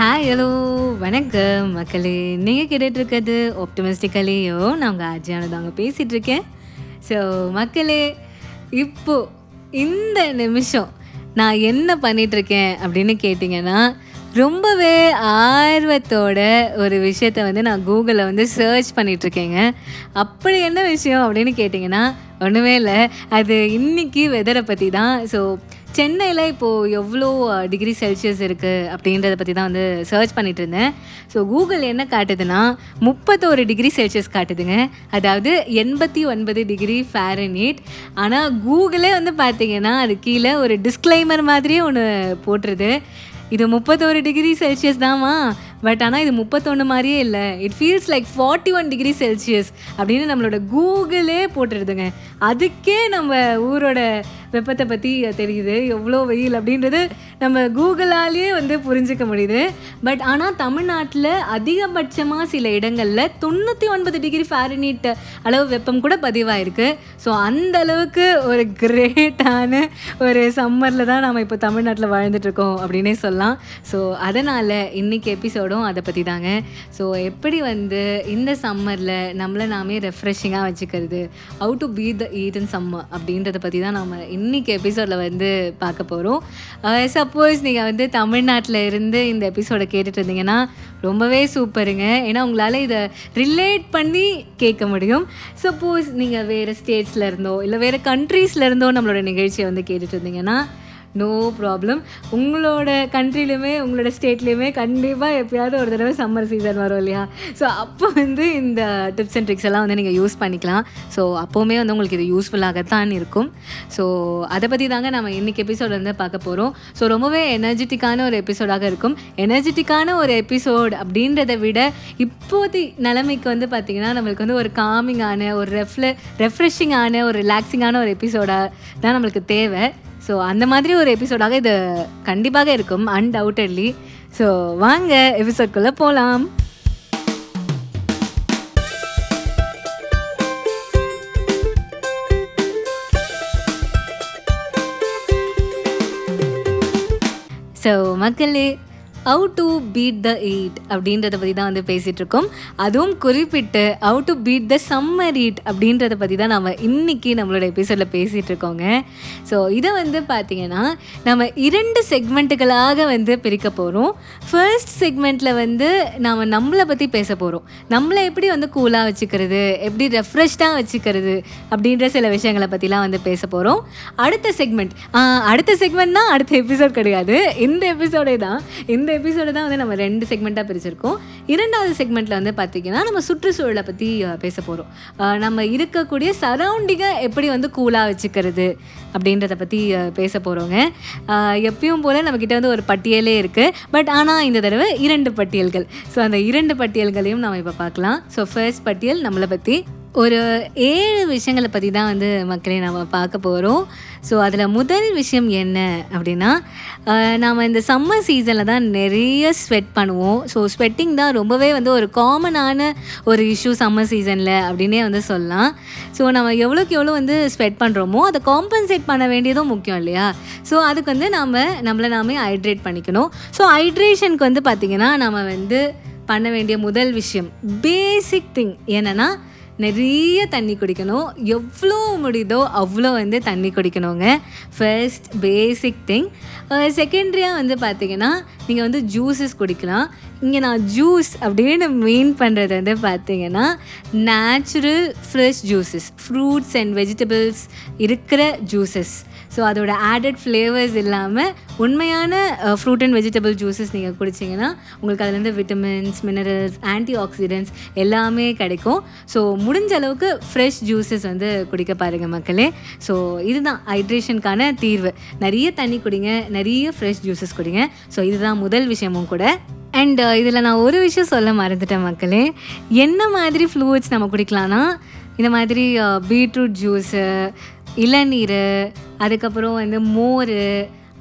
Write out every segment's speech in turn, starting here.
Hi hello வணக்கம் மக்களே. நீங்கள் கேட்டுட்டு இருக்கிறது ஆப்டமிஸ்டிக்கலையோ நான் உங்கள் அஜயானது அங்கே பேசிகிட்டு இருக்கேன் ஸோ மக்களே இப்போது இந்த நிமிஷம் நான் என்ன பண்ணிகிட்ருக்கேன் அப்படின்னு கேட்டிங்கன்னா ரொம்பவே ஆர்வத்தோட ஒரு விஷயத்த வந்து நான் கூகுளில் வந்து சர்ச் பண்ணிகிட்ருக்கேங்க அப்படி என்ன விஷயம் அப்படின்னு கேட்டிங்கன்னா ஒன்றுமே இல்லை. அது இன்னைக்கு வெதரை பற்றி தான் ஸோ சென்னையில் இப்போது எவ்வளோ டிகிரி செல்சியஸ் இருக்குது அப்படின்றத பற்றி தான் வந்து சர்ச் பண்ணிட்டு இருந்தேன். ஸோ கூகுள் என்ன காட்டுதுன்னா முப்பத்தோரு டிகிரி செல்சியஸ் காட்டுதுங்க. அதாவது எண்பத்தி ஒன்பது டிகிரி ஃபேரனீட் ஆனால் கூகுளே வந்து பார்த்தீங்கன்னா அது கீழே ஒரு டிஸ்க்ளைமர் மாதிரியே ஒன்று போட்டுருது. இது முப்பத்தோரு டிகிரி செல்சியஸ் தாம்மா. பட் ஆனால் இது முப்பத்தொன்று மாதிரியே இல்லை. It feels like forty one degree Celsius அப்படின்னு நம்மளோட கூகுளே போட்டுருதுங்க. அதுக்கே நம்ம ஊரோட வெப்பத்தை பற்றி தெரியுது. எவ்வளோ வெயில் அப்படின்றது நம்ம கூகுளாலேயே வந்து புரிஞ்சிக்க முடியுது. பட் ஆனால் தமிழ்நாட்டில் அதிகபட்சமாக சில இடங்களில் தொண்ணூற்றி ஒன்பது டிகிரி ஃபேரனீட் அளவு வெப்பம் கூட பதிவாயிருக்கு. ஸோ அந்த அளவுக்கு ஒரு கிரேட்டான ஒரு சம்மரில் தான் நம்ம இப்போ தமிழ்நாட்டில் வாழ்ந்துட்டுருக்கோம் அப்படின்னே சொல்லலாம். ஸோ அதனால் இன்றைக்கி எபிசோடும் அதை பற்றி தாங்க. ஸோ எப்படி வந்து இந்த சம்மரில் நம்மளை நாமே ரெஃப்ரெஷிங்காக வச்சுக்கிறது? How to beat the heat in summer அப்படின்றத பற்றி தான் நம்ம இன்றைக்கி எபிசோடில் வந்து பார்க்க போகிறோம் சப்போஸ் uh, நீங்கள் வந்து தமிழ்நாட்டில் இருந்து இந்த எபிசோடை கேட்டுட்டு இருந்தீங்கன்னா ரொம்பவே சூப்பருங்க. ஏன்னா உங்களால் இதை ரிலேட் பண்ணி கேட்க முடியும். சப்போஸ் நீங்கள் வேறு ஸ்டேட்ஸில் இருந்தோ இல்லை வேறு கண்ட்ரீஸில் இருந்தோ நம்மளோட நிகழ்ச்சியை வந்து கேட்டுட்டு இருந்தீங்கன்னா நோ ப்ராப்ளம் உங்களோட கண்ட்ரிலையுமே உங்களோட ஸ்டேட்லேயுமே கண்டிப்பாக எப்பயாவது ஒரு தடவை சம்மர் சீசன் வரும் இல்லையா? ஸோ அப்போ வந்து இந்த டிப்ஸ் அண்ட் ட்ரிக்ஸ் எல்லாம் வந்து நீங்கள் யூஸ் பண்ணிக்கலாம். ஸோ அப்போவுமே வந்து உங்களுக்கு இது யூஸ்ஃபுல்லாகத்தான் இருக்கும். ஸோ அதை பற்றி தாங்க நம்ம இன்றைக்கி எபிசோட் வந்து பார்க்க போகிறோம் ஸோ ரொம்பவே எனர்ஜெட்டிக்கான ஒரு எபிசோடாக இருக்கும். எனர்ஜெட்டிக்கான ஒரு எபிசோட் அப்படின்றத விட இப்போதி நிலைமைக்கு வந்து பார்த்திங்கன்னா நம்மளுக்கு வந்து ஒரு காமிங்கான ஒரு ரெஃப்ல ரெஃப்ரெஷிங்கான ஒரு ரிலாக்ஸிங்கான ஒரு எபிசோடாக தான் நம்மளுக்கு தேவை. ஸோ அந்த மாதிரி ஒரு எபிசோடாக இது கண்டிப்பாக இருக்கும் அன்டவுட்டட்லி ஸோ வாங்க எபிசோட்குள்ளே போகலாம் ஸோ மக்களே அவு டு பீட் த ஈட் அப்படின்றத பற்றி தான் வந்து பேசிகிட்டு இருக்கோம் அதுவும் குறிப்பிட்டு how to beat the summer heat அப்படின்றத பற்றி தான் நம்ம இன்றைக்கி நம்மளோட எபிசோடில் பேசிகிட்டு இருக்கோங்க ஸோ இதை வந்து பார்த்திங்கன்னா நம்ம இரண்டு செக்மெண்ட்டுகளாக வந்து பிரிக்க போகிறோம் ஃபர்ஸ்ட் செக்மெண்ட்டில் வந்து நாம் நம்மளை பற்றி பேச போகிறோம் நம்மளை எப்படி வந்து கூலாக வச்சுக்கிறது எப்படி ரெஃப்ரெஷ்டாக வச்சுக்கிறது அப்படின்ற சில விஷயங்களை பற்றிலாம் வந்து பேச போகிறோம் அடுத்த செக்மெண்ட் அடுத்த செக்மெண்ட்னா அடுத்த எபிசோட் கிடையாது. இந்த எபிசோடே தான் இந்த எபிசோடு தான் வந்து நம்ம ரெண்டு செக்மெண்ட்டாக பிரிச்சிருக்கோம். இரண்டாவது செக்மெண்ட்டில் வந்து பார்த்திங்கன்னா நம்ம சுற்றுச்சூழலை பற்றி பேச போகிறோம் நம்ம இருக்கக்கூடிய சரௌண்டிங்கை எப்படி வந்து கூலாக வச்சுக்கிறது அப்படின்றத பற்றி பேச போகிறோங்க எப்பயும் போல் நம்மக்கிட்ட வந்து ஒரு பட்டியலே இருக்குது பட் ஆனால் இந்த தடவை இரண்டு பட்டியல்கள். ஸோ அந்த இரண்டு பட்டியல்களையும் நம்ம இப்போ பார்க்கலாம். ஸோ ஃபர்ஸ்ட் பட்டியல் நம்மளை பற்றி ஒரு ஏழு விஷயங்களை பற்றி தான் வந்து மக்களே நம்ம பார்க்க போகிறோம் ஸோ அதில் முதல் விஷயம் என்ன அப்படின்னா நாம் இந்த சம்மர் சீசனில் தான் நிறைய ஸ்வெட் பண்ணுவோம். ஸோ ஸ்வெட்டிங் தான் ரொம்பவே வந்து ஒரு காமனான ஒரு இஷ்யூ சம்மர் சீசனில் அப்படின்னே வந்து சொல்லலாம். ஸோ நம்ம எவ்வளோக்கு எவ்வளோ வந்து ஸ்வெட் பண்ணுறோமோ அதை காம்பன்சேட் பண்ண வேண்டியதும் முக்கியம் இல்லையா? ஸோ அதுக்கு வந்து நம்ம நம்மளை நாமே ஹைட்ரேட் பண்ணிக்கணும். ஸோ ஹைட்ரேஷனுக்கு வந்து பார்த்திங்கன்னா நம்ம வந்து பண்ண வேண்டிய முதல் விஷயம் பேசிக் திங் என்னென்னா நிறைய தண்ணி குடிக்கணும். எவ்வளோ முடியுதோ அவ்வளோ வந்து தண்ணி குடிக்கணுங்க. ஃபர்ஸ்ட் பேசிக் திங் செகண்ட்ரியாக வந்து பார்த்திங்கன்னா நீங்கள் வந்து ஜூஸஸ் குடிக்கலாம். இங்கே நான் ஜூஸ் அப்படின்னு மீன் பண்ணுறது வந்து பார்த்திங்கன்னா natural fresh juices fruits and vegetables இருக்கிற ஜூஸஸ் ஸோ அதோட ஆடட் ஃப்ளேவர்ஸ் இல்லாமல் உண்மையான ஃப்ரூட் அண்ட் வெஜிடபிள் ஜூஸஸ் நீங்கள் குடிச்சிங்கன்னா உங்களுக்கு அதுலேருந்து விட்டமின்ஸ் மினரல்ஸ் ஆன்டி ஆக்சிடென்ட்ஸ் எல்லாமே கிடைக்கும். ஸோ முடிஞ்ச அளவுக்கு ஃப்ரெஷ் ஜூஸஸ் வந்து குடிக்க பாருங்கள் மக்களே. ஸோ இதுதான் ஹைட்ரேஷனுக்கான தீர்வு. நிறைய தண்ணி குடிங்க நிறைய ஃப்ரெஷ் ஜூஸஸ் குடிங்க. ஸோ இதுதான் முதல் விஷயமும் கூட. அண்ட் uh, இதில் நான் ஒரு விஷயம் சொல்ல மறந்துட்டேன் மக்களே. என்ன மாதிரி ஃப்ளூயிட்ஸ் நம்ம குடிக்கலாம்னா இந்த மாதிரி uh, பீட்ரூட் ஜூஸு இளநீர் அதுக்கப்புறம் வந்து மோர்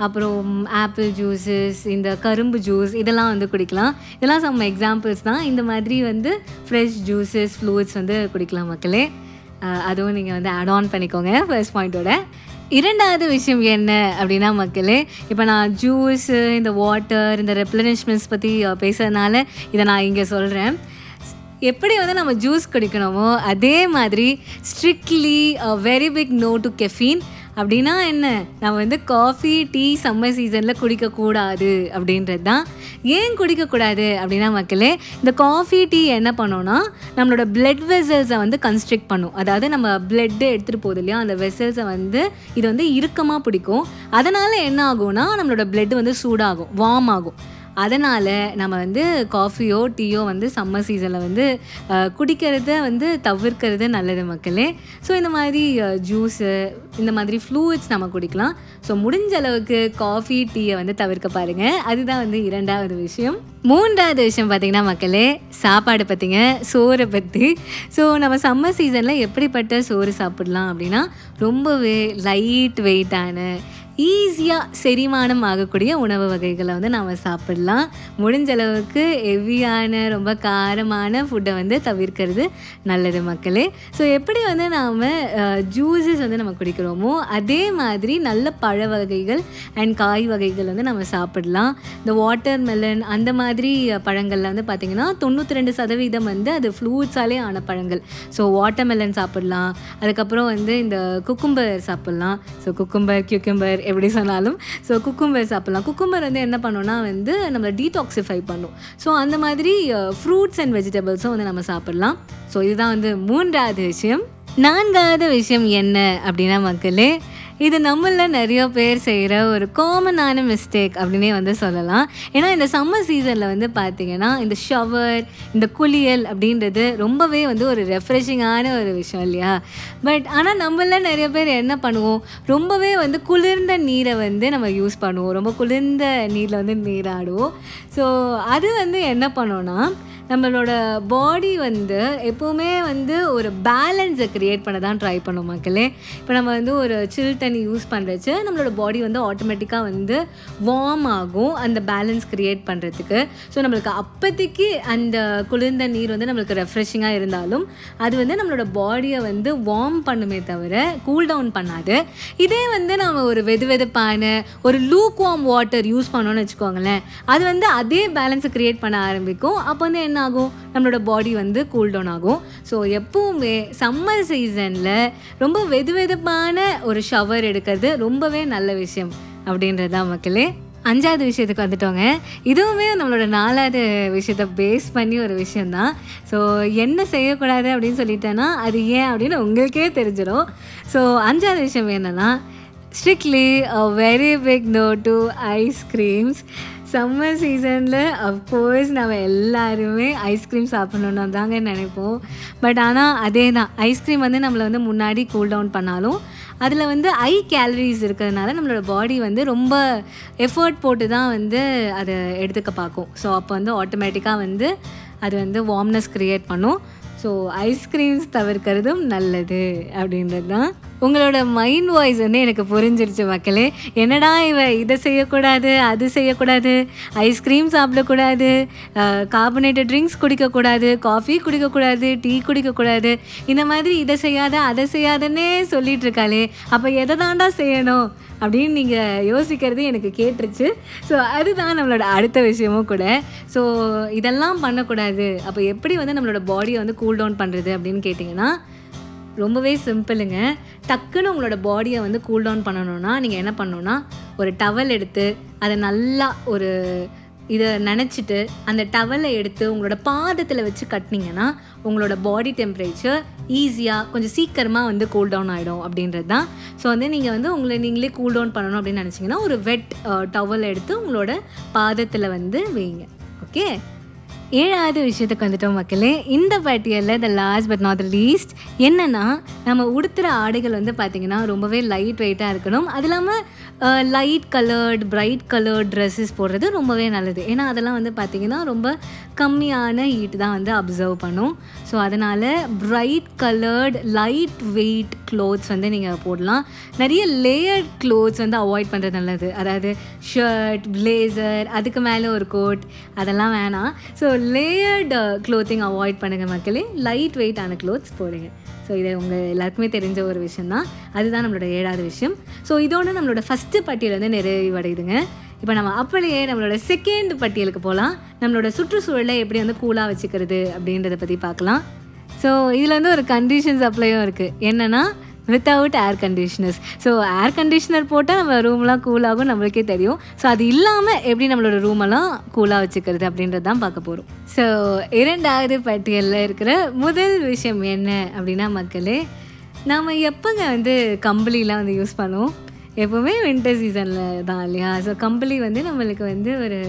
அப்புறம் ஆப்பிள் ஜூஸஸ் இந்த கரும்பு ஜூஸ் இதெல்லாம் வந்து குடிக்கலாம். இதெல்லாம் சம் எக்ஸாம்பிள்ஸ் தான். இந்த மாதிரி வந்து ஃப்ரெஷ் ஜூஸஸ் ஃப்ளூயிட்ஸ் வந்து குடிக்கலாம் மக்களே. அதுவும் நீங்கள் வந்து ஆட் ஆன் பண்ணிக்கோங்க ஃபர்ஸ்ட் பாயிண்ட்டோட இரண்டாவது விஷயம் என்ன அப்படின்னா மக்களே இப்போ நான் ஜூஸு இந்த வாட்டர் இந்த ரெப்ளனிஷ்மெண்ட்ஸ் பற்றி பேசுகிறதுனால இதை நான் இங்கே சொல்கிறேன் எப்படி வந்து நம்ம ஜூஸ் குடிக்கணுமோ அதே மாதிரி strictly very big no to caffeine அப்படின்னா என்ன? நம்ம வந்து காஃபி டீ சம்மர் சீசனில் குடிக்கக்கூடாது அப்படின்றது தான் ஏன் குடிக்கக்கூடாது அப்படின்னா மக்களே இந்த காஃபி டீ என்ன பண்ணோன்னா நம்மளோட பிளட் வெசல்ஸை வந்து கன்ஸ்ட்ரிக்ட் பண்ணும். அதாவது நம்ம பிளட்டு எடுத்துகிட்டு போகுது இல்லையா? அந்த வெசல்ஸை வந்து இது வந்து இறுக்கமாக பிடிக்கும். அதனால் என்ன ஆகும்னா நம்மளோட பிளட் வந்து சூடாகும் வார்ம் ஆகும். அதனால் நம்ம வந்து காஃபியோ டீயோ வந்து சம்மர் சீசனில் வந்து குடிக்கிறத வந்து தவிர்க்கிறது நல்லது மக்களே. ஸோ இந்த மாதிரி ஜூஸு இந்த மாதிரி ஃப்ளூயிட்ஸ் நம்ம குடிக்கலாம். ஸோ முடிஞ்ச அளவுக்கு காஃபி டீயை வந்து தவிர்க்க பாருங்கள் அதுதான் வந்து இரண்டாவது விஷயம். மூன்றாவது விஷயம் பார்த்திங்கன்னா மக்களே சாப்பாடு பற்றிங்க சோறை பற்றி ஸோ நம்ம சம்மர் சீசனில் எப்படிப்பட்ட சோறு சாப்பிடலாம் அப்படின்னா ரொம்பவே லைட் வெயிட்டான ஈஸியாக செரிமானம் ஆகக்கூடிய உணவு வகைகளை வந்து நாம் சாப்பிடலாம். முடிஞ்ச அளவுக்கு ஹெவியான ரொம்ப காரமான ஃபுட்டை வந்து தவிர்க்கிறது நல்லது மக்களே. ஸோ எப்படி வந்து நாம் ஜூஸஸ் வந்து நம்ம குடிக்கிறோமோ அதே மாதிரி நல்ல பழ வகைகள் அண்ட் காய் வகைகள் வந்து நம்ம சாப்பிடலாம். இந்த வாட்டர் மெலன் அந்த மாதிரி பழங்களில் வந்து பார்த்திங்கன்னா தொண்ணூற்றி ரெண்டு சதவீதம் வந்து அது ஃப்ளூட்ஸாலே ஆன பழங்கள். ஸோ வாட்டர் மெலன் சாப்பிடலாம். அதுக்கப்புறம் வந்து இந்த குக்கும்பர் சாப்பிட்லாம். ஸோ குக்கும்பர் கியூக்கம்பர் எப்படி சொன்னாலும். ஸோ குக்கும்பர் சாப்பிட்லாம். குக்கும்பர் வந்து என்ன பண்ணுன்னா வந்து நம்மளை டீடாக்சிஃபை பண்ணும். ஸோ அந்த மாதிரி ஃப்ரூட்ஸ் அண்ட் வெஜிடபிள்ஸும் வந்து நம்ம சாப்பிட்லாம். ஸோ இதுதான் வந்து மூன்றாவது விஷயம். நான்காவது விஷயம் என்ன அப்படின்னா மக்களே இது நம்மள நிறைய பேர் செய்கிற ஒரு காமனான மிஸ்டேக் அப்படின்னே வந்து சொல்லலாம். ஏன்னா இந்த சம்மர் சீசனில் வந்து பார்த்திங்கன்னா இந்த ஷவர் இந்த குளியல் அப்படின்றது ரொம்பவே வந்து ஒரு ரெஃப்ரெஷிங்கான ஒரு விஷயம் இல்லையா? பட் ஆனால் நம்மள நிறைய பேர் என்ன பண்ணுவோம்? ரொம்பவே வந்து குளிர்ந்த நீரை வந்து நம்ம யூஸ் பண்ணுவோம். ரொம்ப குளிர்ந்த நீரில் வந்து நீராடுவோம். ஸோ அது வந்து என்ன பண்ணோன்னா நம்மளோட பாடி வந்து எப்போவுமே வந்து ஒரு பேலன்ஸை க்ரியேட் பண்ண தான் ட்ரை பண்ணும் மக்களே. இப்போ நம்ம வந்து ஒரு சில் தண்ணி யூஸ் பண்ணுறச்சு நம்மளோட பாடி வந்து ஆட்டோமேட்டிக்காக வந்து வார்ம் ஆகும் அந்த பேலன்ஸ் க்ரியேட் பண்ணுறதுக்கு ஸோ நம்மளுக்கு அப்போதைக்கு அந்த குளிர்ந்த நீர் வந்து நம்மளுக்கு ரெஃப்ரெஷிங்காக இருந்தாலும் அது வந்து நம்மளோட பாடியை வந்து வார்ம் பண்ணுமே தவிர கூல் டவுன் பண்ணாது. இதே வந்து நம்ம ஒரு வெது வெதுப்பான ஒரு லூக் வார்ம் வாட்டர் யூஸ் பண்ணோன்னு வச்சுக்கோங்களேன். அது வந்து அதே பேலன்ஸை க்ரியேட் பண்ண ஆரம்பிக்கும். அப்போ வந்து என்ன என்ன ஆகும் நம்மளோட பாடி வந்து கூல் டவுன் ஆகும். ஸோ எப்பவுமே சம்மர் சீசனில் ரொம்ப வெது வெதுப்பான ஒரு ஷவர் எடுக்கிறது ரொம்பவே நல்ல விஷயம் அப்படின்றது தான் மக்களே. அஞ்சாவது விஷயத்துக்கு வந்துட்டோங்க. இதுவுமே நம்மளோட நாலாவது விஷயத்த பேஸ் பண்ணி ஒரு விஷயந்தான் ஸோ என்ன செய்யக்கூடாது அப்படின்னு சொல்லிட்டேன்னா அது ஏன் அப்படின்னு உங்களுக்கே தெரிஞ்சிடும் ஸோ அஞ்சாவது விஷயம் என்னென்னா strictly a very big no to ice creams summer சீசனில் அஃப்கோர்ஸ் நம்ம எல்லாருமே ஐஸ்கிரீம் சாப்பிட்ணுன்னு தாங்க நினைப்போம். பட் ஆனால் அதே தான் ஐஸ்கிரீம் வந்து நம்மளை வந்து முன்னாடி கூல் டவுன் பண்ணாலும் அதில் வந்து ஐ கேலரிஸ் இருக்கிறதுனால நம்மளோட பாடி வந்து ரொம்ப எஃபர்ட் போட்டு தான் வந்து அதை எடுத்துக்க பார்க்கும். ஸோ அப்போ வந்து ஆட்டோமேட்டிக்காக வந்து அது வந்து வார்ம்னஸ் க்ரியேட் பண்ணும். ஸோ ஐஸ்கிரீம்ஸ் தவிர்க்கிறதும் நல்லது அப்படின்றது தான் உங்களோட மைண்ட் வாய்ஸ் வந்து எனக்கு புரிஞ்சிருச்சு மக்களே. என்னடா இவ இதை செய்யக்கூடாது அது செய்யக்கூடாது ஐஸ்கிரீம் சாப்பிடக்கூடாது கார்பனேட்டட் ட்ரிங்க்ஸ் குடிக்கக்கூடாது காஃபி குடிக்கக்கூடாது டீ குடிக்கக்கூடாது. இந்த மாதிரி இதை செய்யாத அதை செய்யாதன்னே சொல்லிட்டு இருக்காளே. அப்போ எதை தாண்டா செய்யணும் அப்படின்னு நீங்கள் யோசிக்கிறது எனக்கு கேட்டுருச்சு. ஸோ அதுதான் நம்மளோட அடுத்த விஷயமும் கூட. ஸோ இதெல்லாம் பண்ணக்கூடாது. அப்போ எப்படி வந்து நம்மளோட பாடியை வந்து கூல் டவுன் பண்ணுறது அப்படின்னு கேட்டிங்கன்னா ரொம்பவே சிம்பிளுங்க. டக்குன்னு உங்களோட பாடியை வந்து கூல் டவுன் பண்ணணும்னா நீங்கள் என்ன பண்ணணும்னா ஒரு டவல் எடுத்து அதை நல்லா ஒரு இதை நினச்சிட்டு அந்த டவலை எடுத்து உங்களோட பாதத்தில் வச்சு கட்டினீங்கன்னா உங்களோட பாடி டெம்பரேச்சர் ஈஸியாக கொஞ்சம் சீக்கிரமாக வந்து கூல் டவுன் ஆகிடும் அப்படின்றது தான் ஸோ வந்து நீங்கள் வந்து உங்களை நீங்களே கூல் டவுன் பண்ணணும் அப்படின்னு நினச்சிங்கன்னா ஒரு வெட் டவல் எடுத்து உங்களோட பாதத்தில் வந்து வைங்க. ஓகே ஏழாவது விஷயத்துக்கு வந்துட்டோம் மக்களே. இந்த பட்டியலில் the last but not least என்னென்னா நம்ம உடுத்துகிற ஆடைகள் வந்து பார்த்திங்கன்னா ரொம்பவே லைட் வெயிட்டாக இருக்கணும். அது இல்லாமல் light coloured bright coloured dresses போடுறது ரொம்பவே நல்லது. ஏன்னா அதெல்லாம் வந்து பார்த்திங்கன்னா ரொம்ப கம்மியான ஹீட் தான் வந்து அப்சர்வ் பண்ணும். ஸோ அதனால் bright coloured light weight clothes வந்து நீங்கள் போடலாம். நிறைய லேயர் க்ளோத்ஸ் வந்து அவாய்ட் பண்ணுறது நல்லது. அதாவது ஷர்ட் பிளேசர் அதுக்கு மேலே ஒரு கோட் அதெல்லாம் வேணாம். ஸோ லேயர்டு க்ளோத்திங் அவாய்ட் பண்ணுங்கள் மக்களே. லைட் வெயிட்டான க்ளோத்ஸ் போடுங்க. ஸோ இதை உங்கள் எல்லாருக்குமே தெரிஞ்ச ஒரு விஷயம் தான் அதுதான் நம்மளோட ஏழாவது விஷயம். ஸோ இதோட நம்மளோட ஃபஸ்ட்டு பட்டியல் வந்து நிறைவடையுதுங்க. இப்போ நம்ம அப்படியே நம்மளோட செகண்ட் பட்டியலுக்கு போகலாம் நம்மளோட சுற்றுச்சூழலை எப்படி வந்து கூலாக வச்சுக்கிறது அப்படின்றத பற்றி பார்க்கலாம். ஸோ இதில் வந்து ஒரு கண்டிஷன்ஸ் அப்ளையும் இருக்குது என்னென்னா without air conditioners so air conditioner போட்டால் நம்ம ரூம்லாம் கூலாகும் நம்மளுக்கே தெரியும். ஸோ அது இல்லாமல் எப்படி நம்மளோட ரூமெல்லாம் கூலாக வச்சுக்கிறது அப்படின்றது தான் பார்க்க போகிறோம் ஸோ இரண்டாவது பட்டியலில் இருக்கிற முதல் விஷயம் என்ன அப்படின்னா மக்களே நாம் எப்போங்க வந்து கம்பளிலாம் வந்து யூஸ் பண்ணுவோம்? எப்போவுமே வின்டர் சீசனில் தான் இல்லையா? ஸோ கம்பளி வந்து நம்மளுக்கு வந்து ஒரு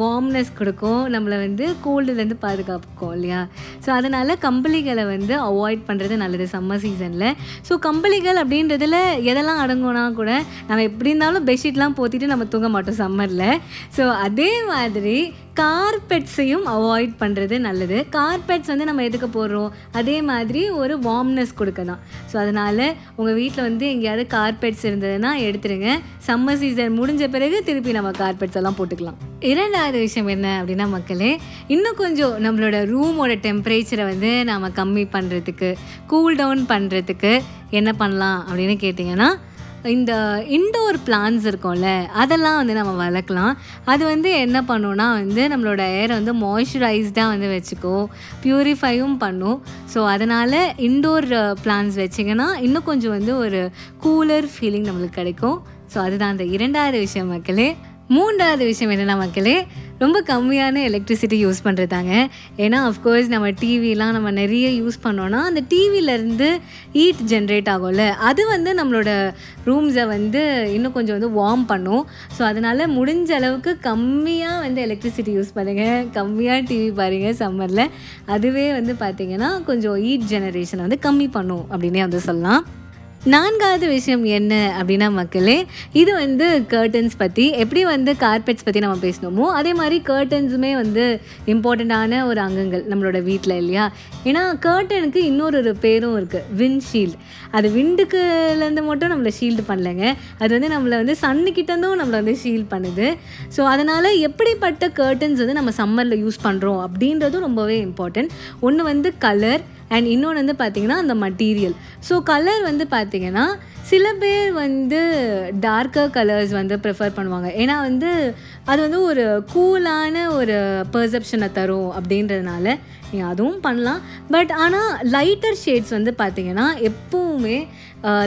வார்ம்னஸ் கொடுக்கும். நம்மளை வந்து கோல்டுலேருந்து பாதுகாக்கும் இல்லையா? ஸோ அதனால் கம்பளிகளை வந்து அவாய்ட் பண்ணுறது நல்லது சம்மர் சீசனில் ஸோ கம்பளிகள் அப்படின்றதுல எதெல்லாம் அடங்கும்னா கூட நம்ம எப்படி இருந்தாலும் பெட்ஷீட்லாம் போத்திட்டு நம்ம தூங்க மாட்டோம் சம்மரில் ஸோ அதே மாதிரி கார்பெட்ஸையும் அவாய்ட் பண்ணுறது நல்லது. கார்பெட்ஸ் வந்து நம்ம எதுக்கு போடுறோம்? அதே மாதிரி ஒரு வார்ம்னஸ் கொடுக்க தான் ஸோ அதனால் உங்கள் வீட்டில் வந்து எங்கேயாவது கார்பெட்ஸ் இருந்ததுன்னா எடுத்துருங்க. சம்மர் சீசன் முடிஞ்ச பிறகு திருப்பி நம்ம கார்பெட்ஸ் எல்லாம் போட்டுக்கலாம். இரண்டாவது விஷயம் என்ன அப்படின்னா மக்களே இன்னும் கொஞ்சம் நம்மளோட ரூமோட டெம்பரேச்சரை வந்து நாம் கம்மி பண்ணுறதுக்கு கூல் டவுன் பண்ணுறதுக்கு என்ன பண்ணலாம் அப்படின்னு கேட்டிங்கன்னா இந்த இன்டோர் பிளான்ஸ் இருக்கும்ல அதெல்லாம் வந்து நம்ம வளர்க்கலாம். அது வந்து என்ன பண்ணுன்னா வந்து நம்மளோட ஏரை வந்து மாய்ஸ்சரைஸ்டாக வந்து வச்சுக்கும் ப்யூரிஃபையும் பண்ணும். ஸோ அதனால் இன்டோர் பிளான்ஸ் uh, வச்சிங்கன்னா இன்னும் கொஞ்சம் வந்து ஒரு கூலர் ஃபீலிங் நம்மளுக்கு கிடைக்கும். ஸோ அதுதான் அந்த இரண்டாவது விஷயம் மக்களே. மூன்றாவது விஷயம் என்னென்னா மக்களே ரொம்ப கம்மியான எலக்ட்ரிசிட்டி யூஸ் பண்ணுறதாங்க ஏன்னா அஃப்கோர்ஸ் நம்ம டிவிலாம் நம்ம நிறைய யூஸ் பண்ணோன்னா அந்த டிவிலேருந்து ஹீட் ஜென்ரேட் ஆகும்ல. அது வந்து நம்மளோட ரூம்ஸை வந்து இன்னும் கொஞ்சம் வந்து வார்ம் பண்ணும். ஸோ அதனால் முடிஞ்ச அளவுக்கு கம்மியாக வந்து எலக்ட்ரிசிட்டி யூஸ் பண்ணுங்கள் கம்மியாக டிவி பாருங்கள் சம்மரில் அதுவே வந்து பார்த்திங்கன்னா கொஞ்சம் ஹீட் ஜெனரேஷனை வந்து கம்மி பண்ணும் அப்படின்னே வந்து சொல்லலாம். நான்காவது விஷயம் என்ன அப்படின்னா மக்களே இது வந்து கர்டன்ஸ் பற்றி எப்படி வந்து கார்பெட்ஸ் பற்றி நம்ம பேசணுமோ அதே மாதிரி கர்டன்ஸுமே வந்து இம்பார்ட்டண்ட்டான ஒரு அங்கங்கள் நம்மளோட வீட்டில் இல்லையா? ஏன்னா கர்டனுக்கு இன்னொரு ஒரு பேரும் இருக்குது விண்ட்ஷீல்டு அது விண்டுக்குலேருந்து மட்டும் நம்மளை ஷீல்டு பண்ணலைங்க. அது வந்து நம்மளை வந்து சன்னுக்கிட்டேருந்தும் நம்மளை வந்து ஷீல்ட் பண்ணுது. ஸோ அதனால் எப்படிப்பட்ட கர்டன்ஸ் வந்து நம்ம சம்மரில் யூஸ் பண்ணுறோம் அப்படின்றதும் ரொம்பவே இம்பார்ட்டன்ட் ஒன்று வந்து கலர் அண்ட் இன்னொன்று வந்து பார்த்திங்கன்னா அந்த மட்டீரியல் ஸோ கலர் வந்து பார்த்திங்கன்னா சில பேர் வந்து டார்க்கர் கலர்ஸ் வந்து ப்ரிஃபர் பண்ணுவாங்க. ஏன்னா வந்து அது வந்து ஒரு கூலான ஒரு பர்செப்ஷனை தரும் அப்படின்றதுனால நீங்கள் அதுவும் பண்ணலாம். பட் ஆனால் லைட்டர் ஷேட்ஸ் வந்து பார்த்திங்கன்னா எப்போவுமே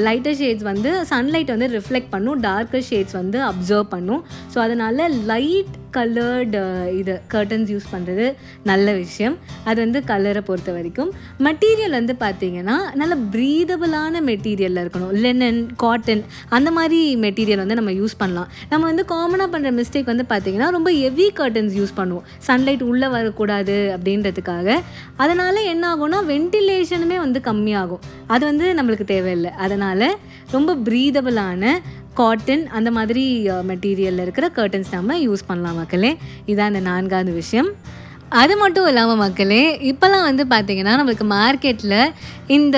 லைட்டர் ஷேட்ஸ் வந்து சன்லைட் வந்து ரிஃப்ளெக்ட் பண்ணும் டார்க்கர் ஷேட்ஸ் வந்து அப்சர்வ் பண்ணும். ஸோ அதனால் லைட் கலர்டு uh, இது கர்டன்ஸ் யூஸ் பண்ணுறது நல்ல விஷயம். அது வந்து கலரை பொறுத்த வரைக்கும். மெட்டீரியல் வந்து பார்த்திங்கன்னா நல்ல ப்ரீதபிளான மெட்டீரியலில் இருக்கணும். லெனன் காட்டன் அந்த மாதிரி மெட்டீரியல் வந்து நம்ம யூஸ் பண்ணலாம். நம்ம வந்து காமனாக பண்ணுற மிஸ்டேக் வந்து பார்த்திங்கன்னா ரொம்ப ஹெவி கர்டன்ஸ் யூஸ் பண்ணுவோம். சன்லைட் உள்ளே வரக்கூடாது அப்படின்றதுக்காக. அதனால் என்ன ஆகும்னா வென்டிலேஷனுமே வந்து கம்மியாகும். அது வந்து நம்மளுக்கு தேவையில்லை. அதனால் ரொம்ப ப்ரீதபிளான காட்டன் அந்த மாதிரி மெட்டீரியலில் இருக்கிற கர்டன்ஸ் நம்ம யூஸ் பண்ணலாம் மக்களே. இதான் இந்த நான்காவது விஷயம். அது மட்டும் இல்லாமல் மக்களே இப்போல்லாம் வந்து பார்த்திங்கன்னா நம்மளுக்கு மார்க்கெட்டில் இந்த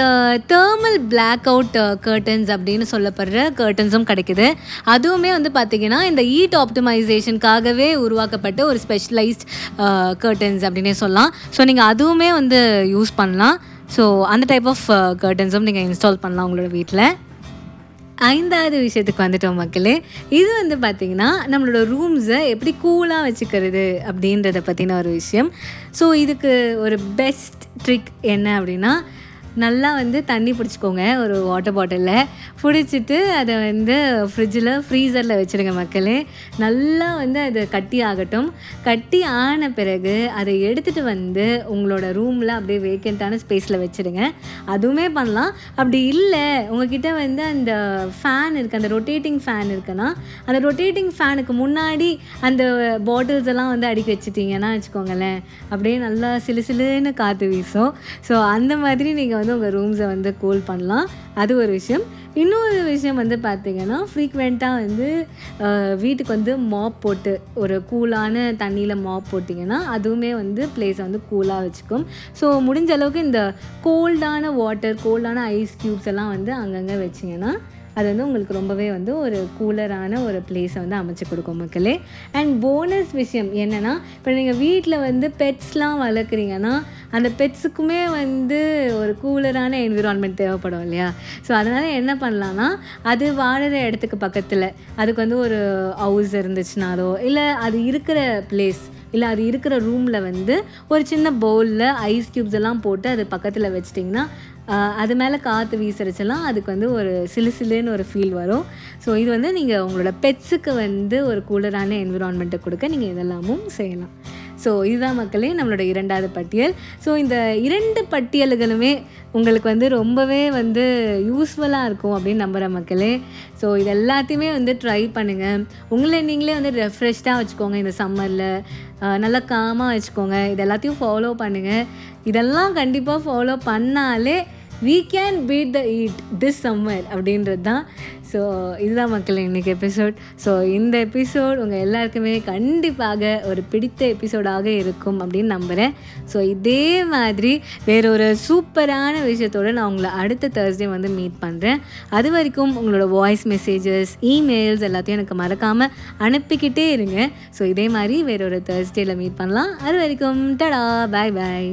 தேர்மல் பிளாக் அவுட் கர்டன்ஸ் அப்படின்னு சொல்லப்படுற கர்டன்ஸும் கிடைக்குது. அதுவுமே வந்து பார்த்திங்கன்னா இந்த ஈட் ஆப்டிமைசேஷனுக்காகவே உருவாக்கப்பட்ட ஒரு ஸ்பெஷலைஸ்ட் கர்டன்ஸ் அப்படின்னே சொல்லலாம். ஸோ நீங்கள் அதுவுமே வந்து யூஸ் பண்ணலாம். ஸோ அந்த டைப் ஆஃப் கர்டன்ஸும் நீங்கள் இன்ஸ்டால் பண்ணலாம் உங்களோட வீட்டில் ஐந்தாவது விஷயத்துக்கு வந்துட்டோம் மக்களே. இது வந்து பார்த்திங்கன்னா நம்மளோட ரூம்ஸை எப்படி கூலாக வச்சுக்கிறது அப்படின்றத பற்றின ஒரு விஷயம். ஸோ இதுக்கு ஒரு பெஸ்ட் ட்ரிக் என்ன அப்படின்னா நல்லா வந்து தண்ணி பிடிச்சிக்கோங்க ஒரு வாட்டர் பாட்டிலில் பிடிச்சிட்டு அதை வந்து ஃப்ரிட்ஜில் ஃப்ரீசரில் வச்சுருங்க மக்களே. நல்லா வந்து அது கட்டி ஆகட்டும். கட்டி ஆன பிறகு அதை எடுத்துகிட்டு வந்து உங்களோட ரூமில் அப்படியே வேக்கண்ட்டான ஸ்பேஸில் வச்சுருங்க அதுவுமே பண்ணலாம். அப்படி இல்லை உங்ககிட்ட வந்து அந்த ஃபேன் இருக்குது அந்த ரொட்டேட்டிங் ஃபேன் இருக்குன்னா அந்த ரொட்டேட்டிங் ஃபேனுக்கு முன்னாடி அந்த பாட்டில்ஸ் எல்லாம் வந்து அடுக்கி வச்சுட்டிங்கன்னா வச்சுக்கோங்களேன். அப்படியே நல்லா சிலு சிலுன்னு காற்று வீசும். ஸோ அந்த மாதிரி நீங்கள் வந்து உங்கள் ரூம்ஸை வந்து கூல் பண்ணலாம். அது ஒரு விஷயம். இன்னொரு விஷயம் வந்து பார்த்திங்கன்னா ஃப்ரீக்வெண்ட்டாக வந்து வீட்டுக்கு வந்து மாப் போட்டு ஒரு கூலான தண்ணியில் மாப் போட்டிங்கன்னா அதுவுமே வந்து பிளேஸை வந்து கூலாக வச்சுக்கும். ஸோ முடிஞ்ச அளவுக்கு இந்த கோல்டான வாட்டர் கோல்டான ஐஸ் க்யூப்ஸ் எல்லாம் வந்து அங்கங்கே வச்சிங்கன்னா அது வந்து உங்களுக்கு ரொம்பவே வந்து ஒரு கூலரான ஒரு பிளேஸை வந்து அமைச்சு கொடுக்கும் மக்களே. அண்ட் போனஸ் விஷயம் என்னென்னா இப்போ நீங்கள் வீட்டில் வந்து பெட்ஸ்லாம் வளர்க்குறீங்கன்னா அந்த பெட்ஸுக்குமே வந்து ஒரு கூலரான என்விரான்மெண்ட் தேவைப்படும் இல்லையா? ஸோ அதனால் என்ன பண்ணலான்னா அது வாழுற இடத்துக்கு பக்கத்தில் அதுக்கு வந்து ஒரு ஹவுஸ் இருந்துச்சுனாலோ இல்லை அது இருக்கிற பிளேஸ் இல்லை அது இருக்கிற ரூமில் வந்து ஒரு சின்ன பவுலில் ஐஸ் க்யூப்ஸ் எல்லாம் போட்டு அது பக்கத்தில் வச்சிட்டிங்கன்னா அது மேலே காற்று வீசுறச்செல்லாம் அதுக்கு வந்து ஒரு சிலு சிலுன்னு ஒரு ஃபீல் வரும். ஸோ இது வந்து நீங்கள் உங்களோட பெட்ஸுக்கு வந்து ஒரு கூலரான என்விரான்மெண்ட்டை கொடுக்க நீங்கள் இதெல்லாமும் செய்யலாம். ஸோ இதுதான் மக்களே நம்மளோட இரண்டாவது பட்டியல். ஸோ இந்த இரண்டு பட்டியல்களுமே உங்களுக்கு வந்து ரொம்பவே வந்து யூஸ்ஃபுல்லாக இருக்கும் அப்படின்னு நம்புகிற மக்களே. ஸோ இது எல்லாத்தையுமே வந்து ட்ரை பண்ணுங்கள் உங்களை நீங்களே வந்து ரெஃப்ரெஷ்டாக வச்சுக்கோங்க இந்த சம்மரில் நல்லா காமாக வச்சுக்கோங்க. இது எல்லாத்தையும் ஃபாலோ பண்ணுங்கள் இதெல்லாம் கண்டிப்பாக ஃபாலோ பண்ணாலே we can beat the heat this summer அப்படின்றது தான். ஸோ இதுதான் மக்கள் இன்றைக்கி எபிசோட் ஸோ இந்த எபிசோட் உங்கள் எல்லாருக்குமே கண்டிப்பாக ஒரு பிடித்த எபிசோடாக இருக்கும் அப்படின்னு நம்புகிறேன் ஸோ இதே மாதிரி வேற ஒரு சூப்பரான விஷயத்தோடு நான் உங்களை அடுத்த தேர்ஸ்டே வந்து மீட் பண்ணுறேன் அது வரைக்கும் உங்களோட வாய்ஸ் மெசேஜஸ் இமெயில்ஸ் எல்லாத்தையும் எனக்கு மறக்காமல் அனுப்பிக்கிட்டே இருங்க. ஸோ இதே மாதிரி வேற ஒரு தேர்ஸ்டேயில் மீட் பண்ணலாம். அது வரைக்கும் டடா பாய் பாய்